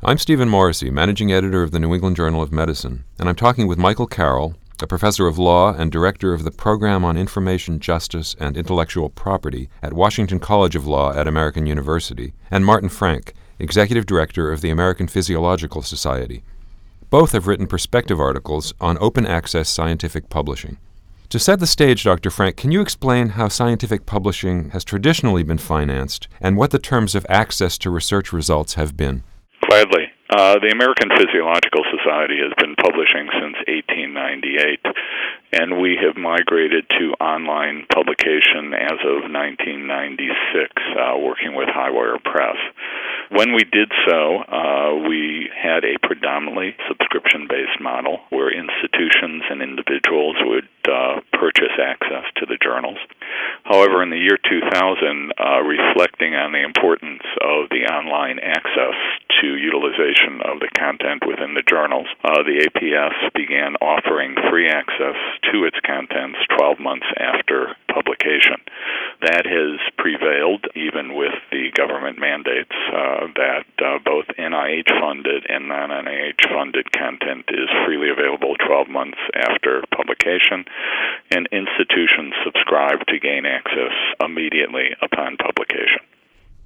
I'm Stephen Morrissey, managing editor of the New England Journal of Medicine, and I'm talking with Michael Carroll, a professor of law and director of the Program on Information Justice and Intellectual Property at Washington College of Law at American University, and Martin Frank, executive director of the American Physiological Society. Both have written perspective articles on open access scientific publishing. To set the stage, Dr. Frank, can you explain how scientific publishing has traditionally been financed and what the terms of access to research results have been? Gladly. Uh, the American Physiological Society has been publishing since 1898, and we have migrated to online publication as of 1996, uh, working with Highwire Press. When we did so, uh, we had a predominantly subscription based model where institutions and individuals would uh, purchase access to the journals. However, in the year 2000, uh, reflecting on the importance of the online access to utilization of the content within the journals, uh, the APS began offering free access to its contents 12 months after publication. That has prevailed even with the government mandates uh, that uh, both NIH funded and non NIH funded content is freely available 12 months after publication, and institutions subscribe to gain access immediately upon publication.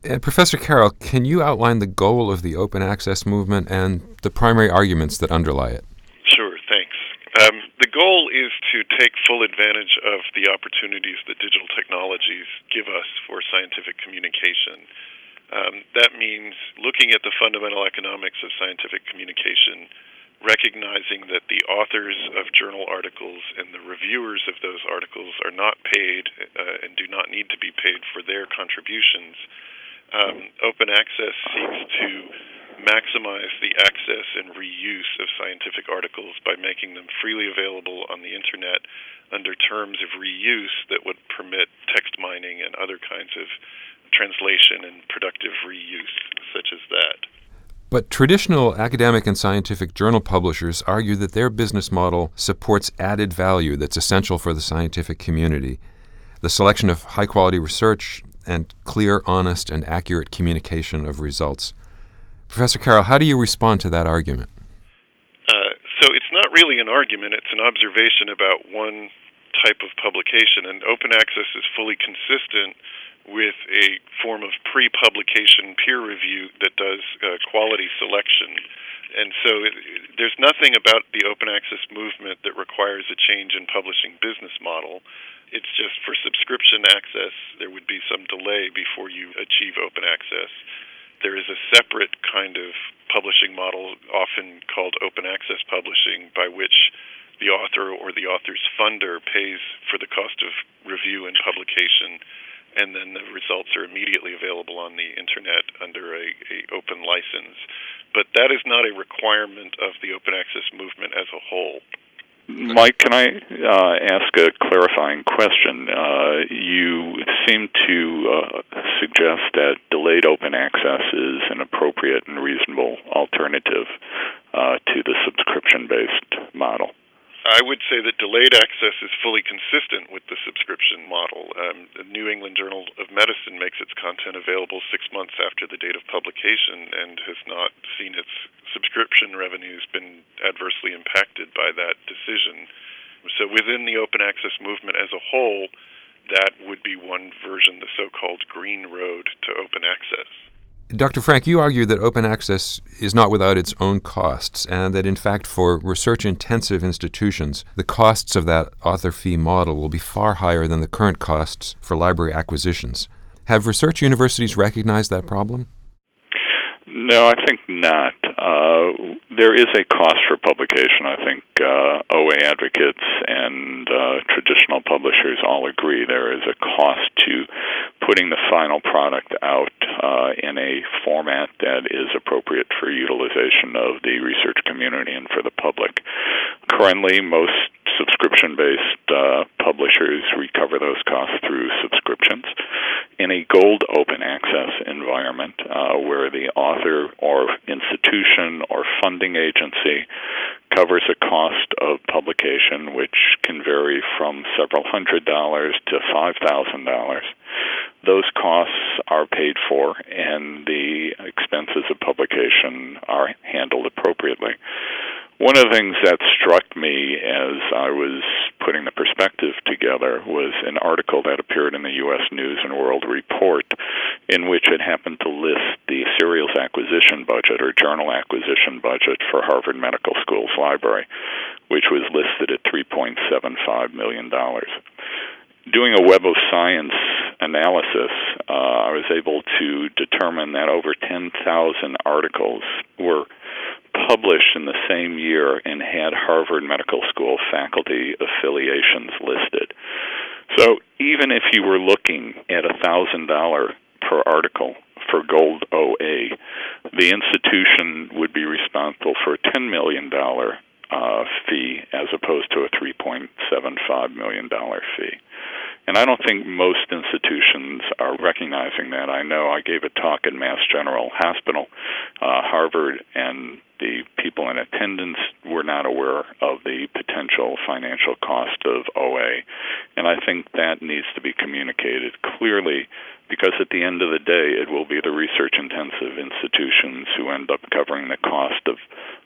Uh, Professor Carroll, can you outline the goal of the open access movement and the primary arguments that underlie it? Sure, thanks. Um, the goal is to take full advantage of the opportunities that digital technologies give us for scientific communication. Um, that means looking at the fundamental economics of scientific communication, recognizing that the authors of journal articles and the reviewers of those articles are not paid uh, and do not need to be paid for their contributions um, open access seeks to maximize the access and reuse of scientific articles by making them freely available on the internet under terms of reuse that would permit text mining and other kinds of translation and productive reuse, such as that. But traditional academic and scientific journal publishers argue that their business model supports added value that's essential for the scientific community. The selection of high quality research, and clear, honest, and accurate communication of results. Professor Carroll, how do you respond to that argument? Uh, so it's not really an argument, it's an observation about one type of publication, and open access is fully consistent with a form of pre publication peer review that does uh, quality selection. And so it, there's nothing about the open access movement that requires a change in publishing business model. It's just for subscription access, there would be some delay before you achieve open access. There is a separate kind of publishing model, often called open access publishing, by which the author or the author's funder pays for the cost of review and publication, and then the results are immediately available on the internet under a, a open license. But that is not a requirement of the open access movement as a whole. Mike, can I uh, ask a clarifying question? Uh, you seem to uh, suggest that delayed open access is an appropriate and reasonable alternative uh, to the subscription based model. I would say that delayed access is fully consistent with the subscription model. Um, the New England Journal of Medicine makes its content available six months after the date of publication and has not seen its subscription revenues been adversely impacted by that decision. So within the open access movement as a whole, that would be one version, the so called green road to open access. Dr. Frank, you argue that open access is not without its own costs, and that in fact, for research intensive institutions, the costs of that author fee model will be far higher than the current costs for library acquisitions. Have research universities recognized that problem? No, I think not. Uh, there is a cost for publication. I think uh, OA advocates and uh, traditional publishers all agree there is a cost to putting the final product out uh, in a format that is appropriate for utilization of the research community and for the public. Currently, most subscription based uh, publishers recover those costs through subscriptions. In a gold open access environment uh, where the author or institution or funding agency covers a cost of publication which can vary from several hundred dollars to five thousand dollars those costs are paid for and the expenses of publication are handled appropriately. One of the things that struck me as I was putting the perspective together was an article that appeared in the U.S. News and World Report in which it happened to list the serials acquisition budget or journal acquisition budget for Harvard Medical School's library, which was listed at $3.75 million. Doing a Web of Science analysis, uh, I was able to determine that over 10,000 articles were published in the same year and had Harvard Medical School faculty affiliations listed. So even if you were looking at a thousand dollar per article for gold OA, the institution would be responsible for a ten million dollar uh, fee as opposed to a three point seven five million dollar fee. And I don't think most institutions are recognizing that. I know I gave a talk at Mass General Hospital, uh, Harvard, and the people in attendance were not aware of the potential financial cost of OA. And I think that needs to be communicated clearly because at the end of the day, it will be the research intensive institutions who end up covering the cost of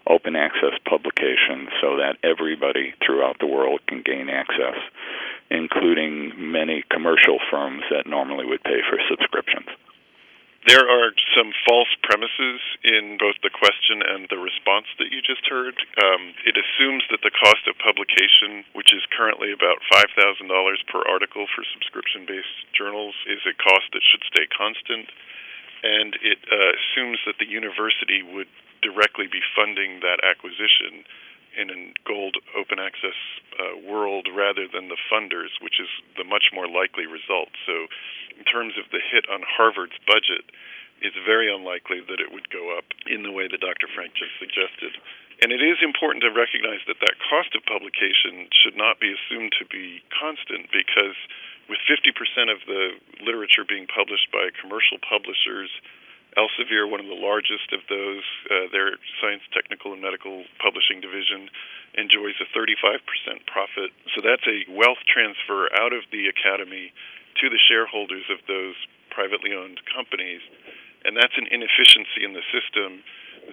open access publication so that everybody throughout the world can gain access, including many commercial firms that normally would pay for subscriptions. There are some false premises in both the question and the response that you just heard. Um, it assumes that the cost of publication, which is currently about $5,000 per article for subscription based journals, is a cost that should stay constant. And it uh, assumes that the university would directly be funding that acquisition in a gold open access uh, world rather than the funders, which is the much more likely result. So in terms of the hit on Harvard's budget, it's very unlikely that it would go up in the way that Dr. Frank just suggested. And it is important to recognize that that cost of publication should not be assumed to be constant because with 50% of the literature being published by commercial publishers, Elsevier, one of the largest of those, uh, their science, technical, and medical publishing division, enjoys a 35% profit. So that's a wealth transfer out of the academy to the shareholders of those privately owned companies. And that's an inefficiency in the system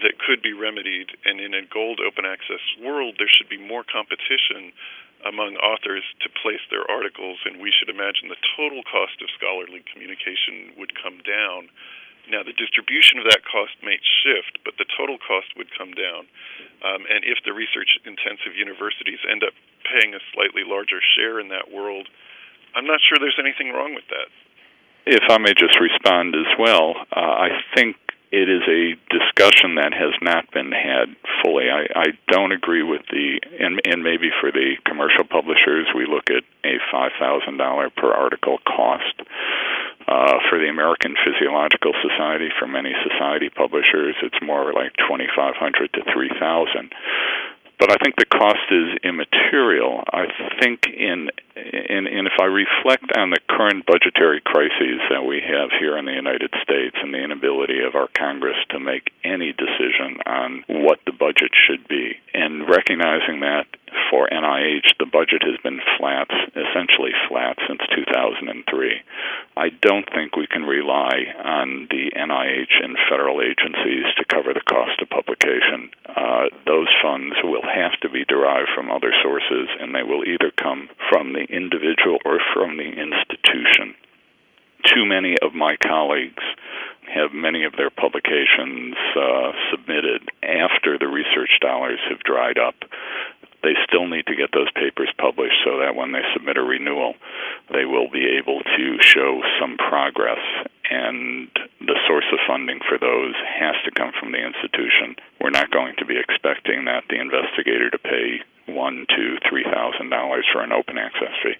that could be remedied. And in a gold open access world, there should be more competition among authors to place their articles, and we should imagine the total cost of scholarly communication would come down. Now, the distribution of that cost may shift, but the total cost would come down. Um, and if the research intensive universities end up paying a slightly larger share in that world, I'm not sure there's anything wrong with that. If I may just respond as well, uh, I think it is a discussion that has not been had fully. I, I don't agree with the and and maybe for the commercial publishers we look at a five thousand dollar per article cost. Uh, for the American Physiological Society, for many society publishers, it's more like twenty five hundred to three thousand but I think the cost is immaterial. I think in, in, in if I reflect on the current budgetary crises that we have here in the United States and the inability of our Congress to make any decision on what the budget should be, and recognizing that for NIH the budget has been flat, essentially flat since 2003. I don't think we can rely on the NIH and federal agencies to cover the cost of publication. Uh, those funds will have to be derived from other sources, and they will either come from the individual or from the institution. Too many of my colleagues have many of their publications uh, submitted after the research dollars have dried up they still need to get those papers published so that when they submit a renewal, they will be able to show some progress. And the source of funding for those has to come from the institution. We're not going to be expecting that the investigator to pay one, two, three thousand dollars for an open access fee.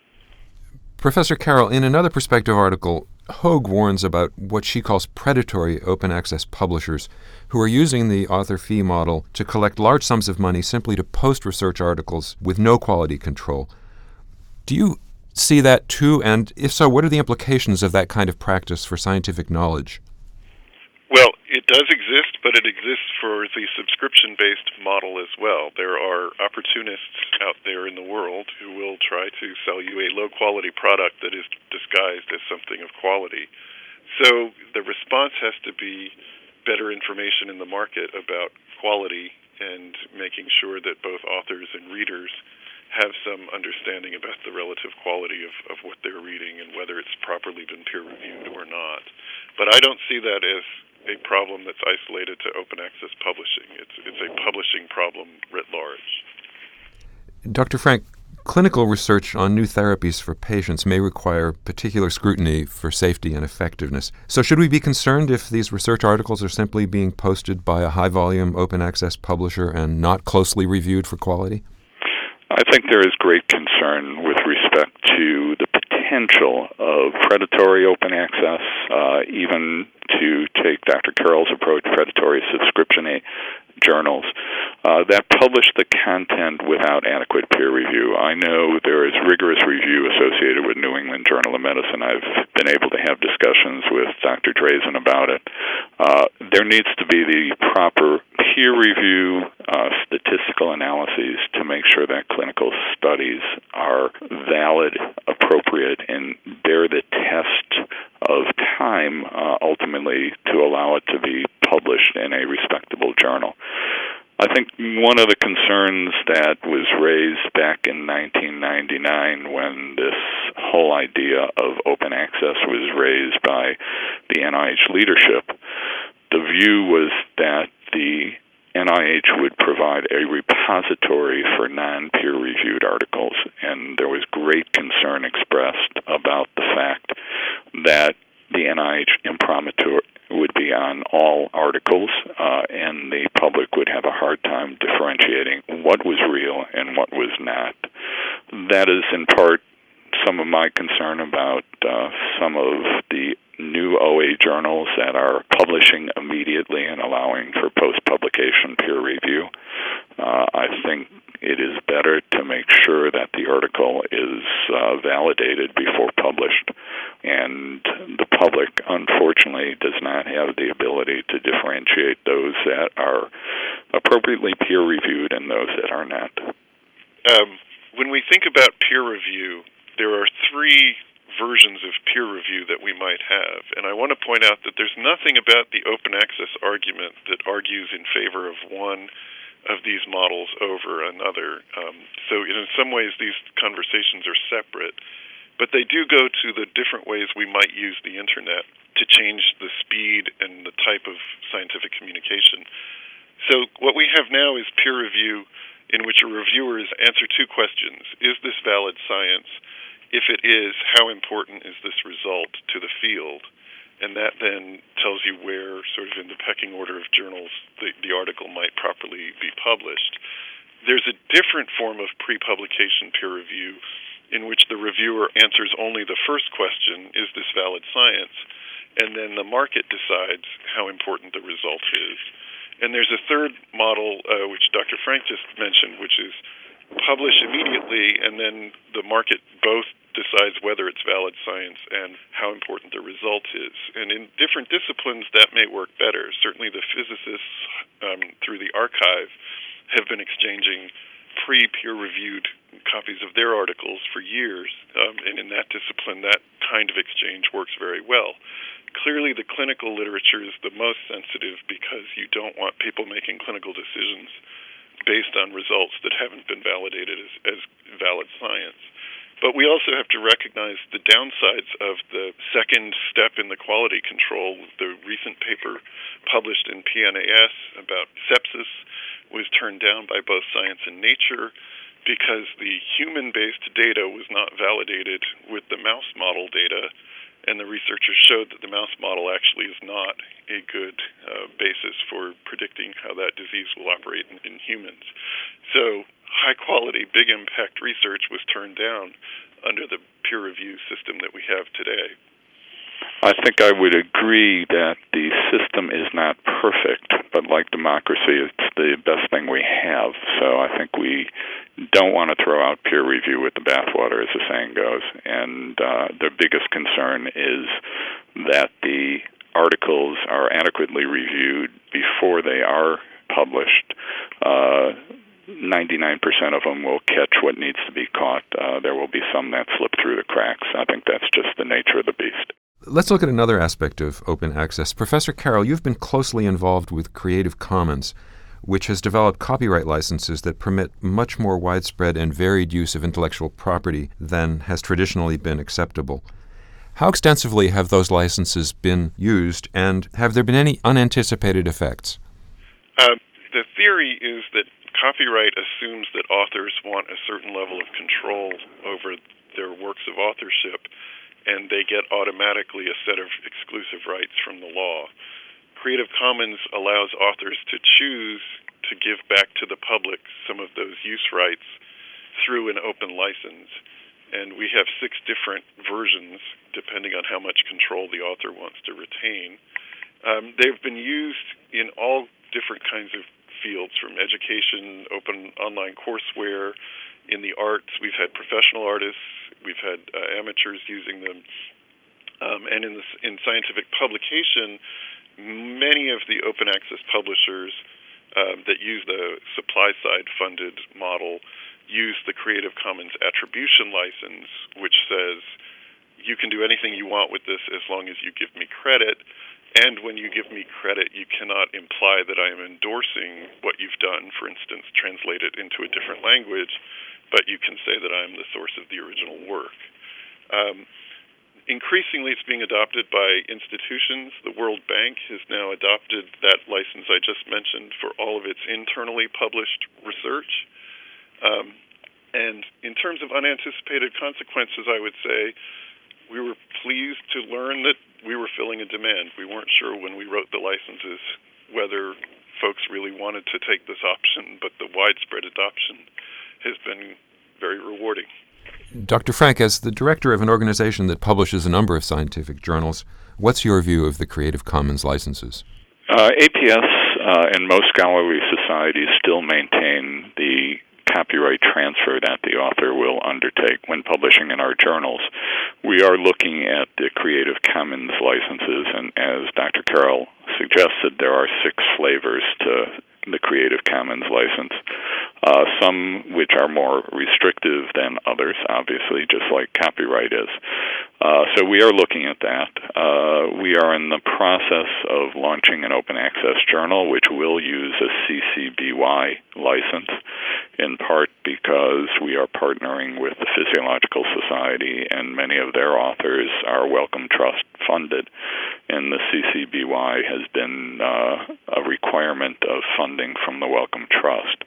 Professor Carroll, in another perspective article, Haug warns about what she calls predatory open access publishers who are using the author fee model to collect large sums of money simply to post research articles with no quality control. Do you see that too? And if so, what are the implications of that kind of practice for scientific knowledge? It does exist, but it exists for the subscription based model as well. There are opportunists out there in the world who will try to sell you a low quality product that is disguised as something of quality. So the response has to be better information in the market about quality and making sure that both authors and readers have some understanding about the relative quality of, of what they're reading and whether it's properly been peer reviewed or not. But I don't see that as a problem that's isolated to open access publishing. It's it's a publishing problem writ large. Dr. Frank, clinical research on new therapies for patients may require particular scrutiny for safety and effectiveness. So, should we be concerned if these research articles are simply being posted by a high volume open access publisher and not closely reviewed for quality? I think there is great concern with respect to the potential of predatory open access, uh, even to take Dr. Carroll's approach, predatory subscription journals uh, that publish the content without adequate peer review. I know there is rigorous review associated with New England Journal of Medicine. I've been able to have discussions with Dr. Drazen about it. Uh, there needs to be the proper peer review uh, statistical analyses to make sure that clinical studies are valid, appropriate, and bear the test of time uh, ultimately to allow it to be published in a respectable journal. I think one of the concerns that was raised back in 1999 when this whole idea of open access was raised by the NIH leadership, the view was that the NIH would provide a repository for non peer reviewed articles, and there was great concern expressed about the fact that the NIH imprimatur would be on all articles, uh, and the public would have a hard time differentiating what was real and what was not. That is in part some of my concern about uh, some of the new Journals that are publishing immediately and allowing for post publication peer review. Uh, I think it is better to make sure that the article is uh, validated before published. And the public, unfortunately, does not have the ability to differentiate those that are appropriately peer reviewed and those that are not. Um, when we think about peer review, there are three versions of peer review that we might have. And I want to point out that there's nothing about the open access argument that argues in favor of one of these models over another. Um, so, in some ways, these conversations are separate, but they do go to the different ways we might use the internet to change the speed and the type of scientific communication. So, what we have now is peer review in which a reviewer is answer two questions Is this valid science? If it is, how important is this result to the field? And that then tells you where, sort of in the pecking order of journals, the, the article might properly be published. There's a different form of pre publication peer review in which the reviewer answers only the first question is this valid science? And then the market decides how important the result is. And there's a third model, uh, which Dr. Frank just mentioned, which is publish immediately, and then the market both decides whether it's valid science and how important the result is. And in different disciplines, that may work better. Certainly, the physicists um, through the arXiv have been exchanging pre peer reviewed copies of their articles for years. Um, and in that discipline, that kind of exchange works very well. Clearly, the clinical literature is the most sensitive because you don't want people making clinical decisions based on results that haven't been validated as, as valid science. But we also have to recognize the downsides of the second step in the quality control. The recent paper published in PNAS about sepsis was turned down by both Science and Nature because the human based data was not validated with the mouse model data, and the researchers showed that the mouse model actually is not a good uh, basis for predicting how that disease will operate in, in humans. So high quality, big impact research was turned down under the peer review system that we have today. I think I would agree that the system is not perfect, but like democracy, it's the best thing we have. So I think we don't want to throw out peer review with the bathwater, as the saying goes. And uh, the biggest concern is that the articles are adequately reviewed before they are published, uh, 99% of them will catch what needs to be caught. Uh, there will be some that slip through the cracks. I think that's just the nature of the beast. Let's look at another aspect of open access. Professor Carroll, you've been closely involved with Creative Commons, which has developed copyright licenses that permit much more widespread and varied use of intellectual property than has traditionally been acceptable. How extensively have those licenses been used, and have there been any unanticipated effects? Uh, the theory is that copyright assumes that authors want a certain level of control over their works of authorship, and they get automatically a set of exclusive rights from the law. Creative Commons allows authors to choose to give back to the public some of those use rights through an open license. And we have six different versions depending on how much control the author wants to retain. Um, they've been used in all different kinds of fields from education, open online courseware, in the arts. We've had professional artists, we've had uh, amateurs using them, um, and in, in scientific publication, many of the open access publishers um, that use the supply side funded model use the Creative Commons attribution license, which says you can do anything you want with this as long as you give me credit. And when you give me credit, you cannot imply that I am endorsing what you've done, for instance, translate it into a different language, but you can say that I'm the source of the original work. Um, increasingly, it's being adopted by institutions. The World Bank has now adopted that license I just mentioned for all of its internally published research. Um, and in terms of unanticipated consequences, I would say we were pleased to learn that we were filling a demand. We weren't sure when we wrote the licenses whether folks really wanted to take this option, but the widespread adoption has been very rewarding. Dr. Frank, as the director of an organization that publishes a number of scientific journals, what's your view of the Creative Commons licenses? Uh, APS uh, and most scholarly societies still maintain the copyright transfer that the author will undertake when publishing in our journals. We are looking at the Creative Commons licenses, and as Dr. Carroll suggested, there are six flavors to the Creative Commons license. Uh, some which are more restrictive than others, obviously, just like copyright is. Uh, so we are looking at that. Uh, we are in the process of launching an open access journal, which will use a CC BY license, in part because we are partnering with the Physiological Society, and many of their authors are Wellcome Trust funded, and the CC BY has been uh, a requirement of funding from the Wellcome Trust.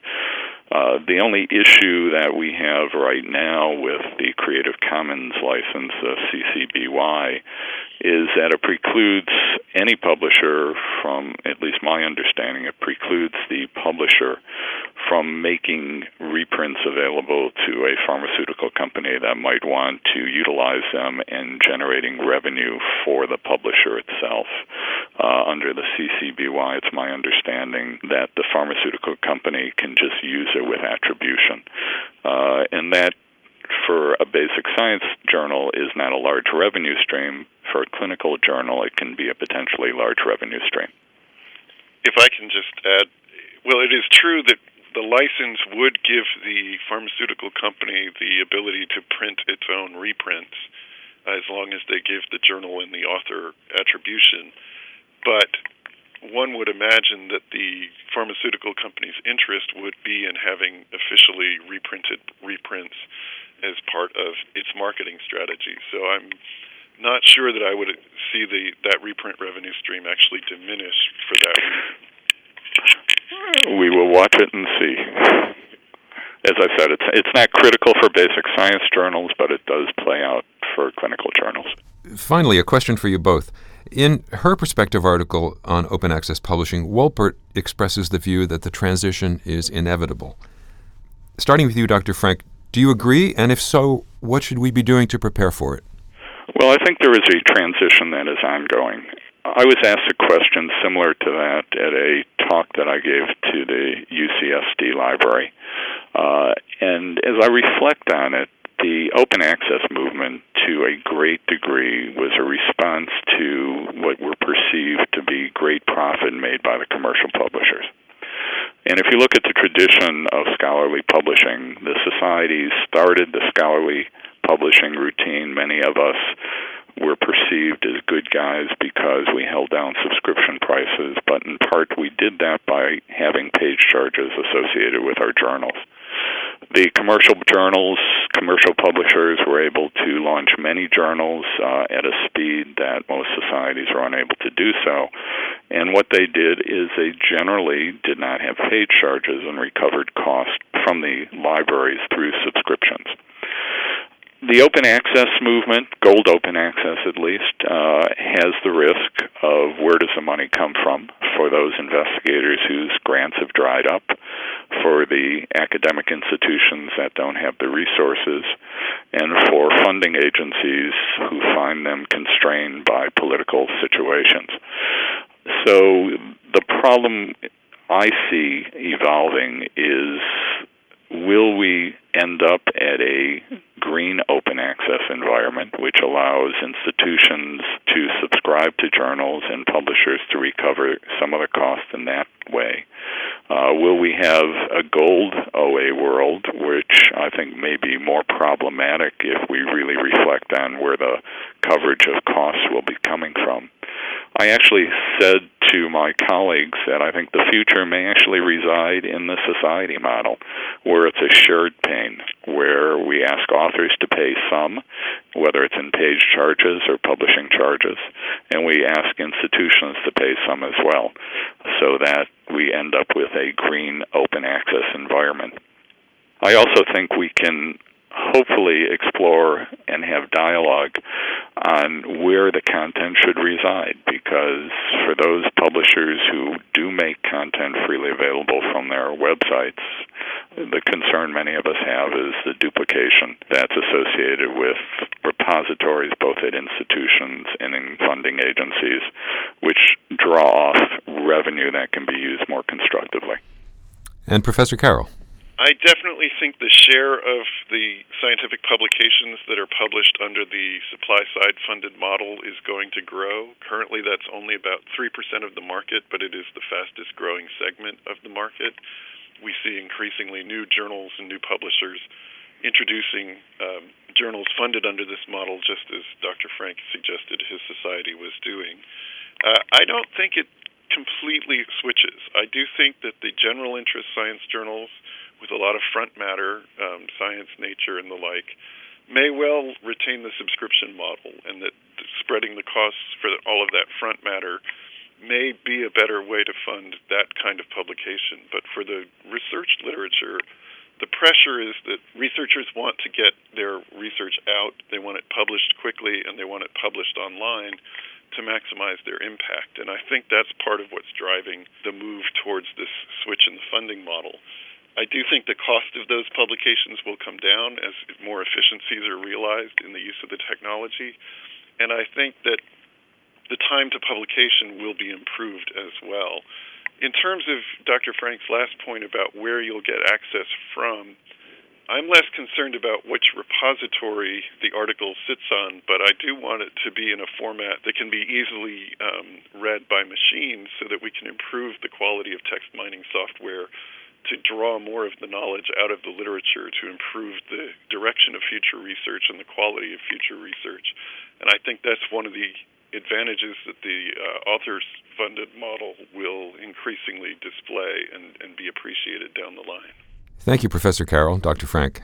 Uh, the only issue that we have right now with the Creative Commons license, CC BY, is that it precludes any publisher from, at least my understanding, it precludes the publisher from making reprints available to a pharmaceutical company that might want to utilize them in generating revenue for the publisher itself. Uh, under the CC BY, it's my understanding that the pharmaceutical company can just use it with attribution. Uh, and that for a basic science journal is not a large revenue stream. For a clinical journal, it can be a potentially large revenue stream. If I can just add, well, it is true that the license would give the pharmaceutical company the ability to print its own reprints as long as they give the journal and the author attribution. But one would imagine that the pharmaceutical company's interest would be in having officially reprinted reprints as part of its marketing strategy. So I'm not sure that I would see the that reprint revenue stream actually diminish for that. We will watch it and see. As I said, it's it's not critical for basic science journals, but it does play out for clinical journals. Finally, a question for you both. In her perspective article on open access publishing, Wolpert expresses the view that the transition is inevitable. Starting with you, Dr. Frank, do you agree? And if so, what should we be doing to prepare for it? Well, I think there is a transition that is ongoing. I was asked a question similar to that at a talk that I gave to the UCSD library. Uh, and as I reflect on it, the open access movement, to a great degree, was a response to what were perceived to be great profit made by the commercial publishers. And if you look at the tradition of scholarly publishing, the societies started the scholarly publishing routine. Many of us were perceived as good guys because we held down subscription prices, but in part we did that by having page charges associated with our journals. The commercial journals, commercial publishers were able to launch many journals uh, at a speed that most societies are unable to do so. And what they did is they generally did not have page charges and recovered costs from the libraries through subscriptions the open access movement, gold open access at least, uh, has the risk of where does the money come from for those investigators whose grants have dried up, for the academic institutions that don't have the resources, and for funding agencies who find them constrained by political situations. So the problem I see evolving is will we end up at a green open access environment, which allows institutions to subscribe to journals and publishers to recover some of the cost in that way? Uh, will we have a gold OA world, which I think may be more problematic if we really reflect on where the coverage of costs will be coming from? I actually said to my colleagues that I think the future may actually reside in the society model, where it's a shared pain, where we ask authors to pay some, whether it's in page charges or publishing charges, and we ask institutions to pay some as well, so that we end up with a green open access environment. I also think we can hopefully explore and have dialogue on where the content should reside publishers who do make content freely available from their websites the concern many of us have is the duplication that's associated with repositories both at institutions and in funding agencies which draw off revenue that can be used more constructively. And professor carroll. I definitely think the share of the scientific publications that are published under the supply side funded model is going to grow. Currently, that's only about 3% of the market, but it is the fastest growing segment of the market. We see increasingly new journals and new publishers introducing um, journals funded under this model, just as Dr. Frank suggested his society was doing. Uh, I don't think it completely switches. I do think that the general interest science journals with a lot of front matter, um, science, nature, and the like, may well retain the subscription model, and that spreading the costs for all of that front matter may be a better way to fund that kind of publication. But for the research literature, the pressure is that researchers want to get their research out, they want it published quickly, and they want it published online to maximize their impact. And I think that's part of what's driving the move towards this switch in the funding model. I do think the cost of those publications will come down as more efficiencies are realized in the use of the technology. And I think that the time to publication will be improved as well. In terms of Dr. Frank's last point about where you'll get access from, I'm less concerned about which repository the article sits on, but I do want it to be in a format that can be easily um, read by machines so that we can improve the quality of text mining software to draw more of the knowledge out of the literature to improve the direction of future research and the quality of future research. And I think that's one of the advantages that the uh, authors funded model will increasingly display and, and be appreciated down the line. Thank you, Professor Carroll. Dr. Frank.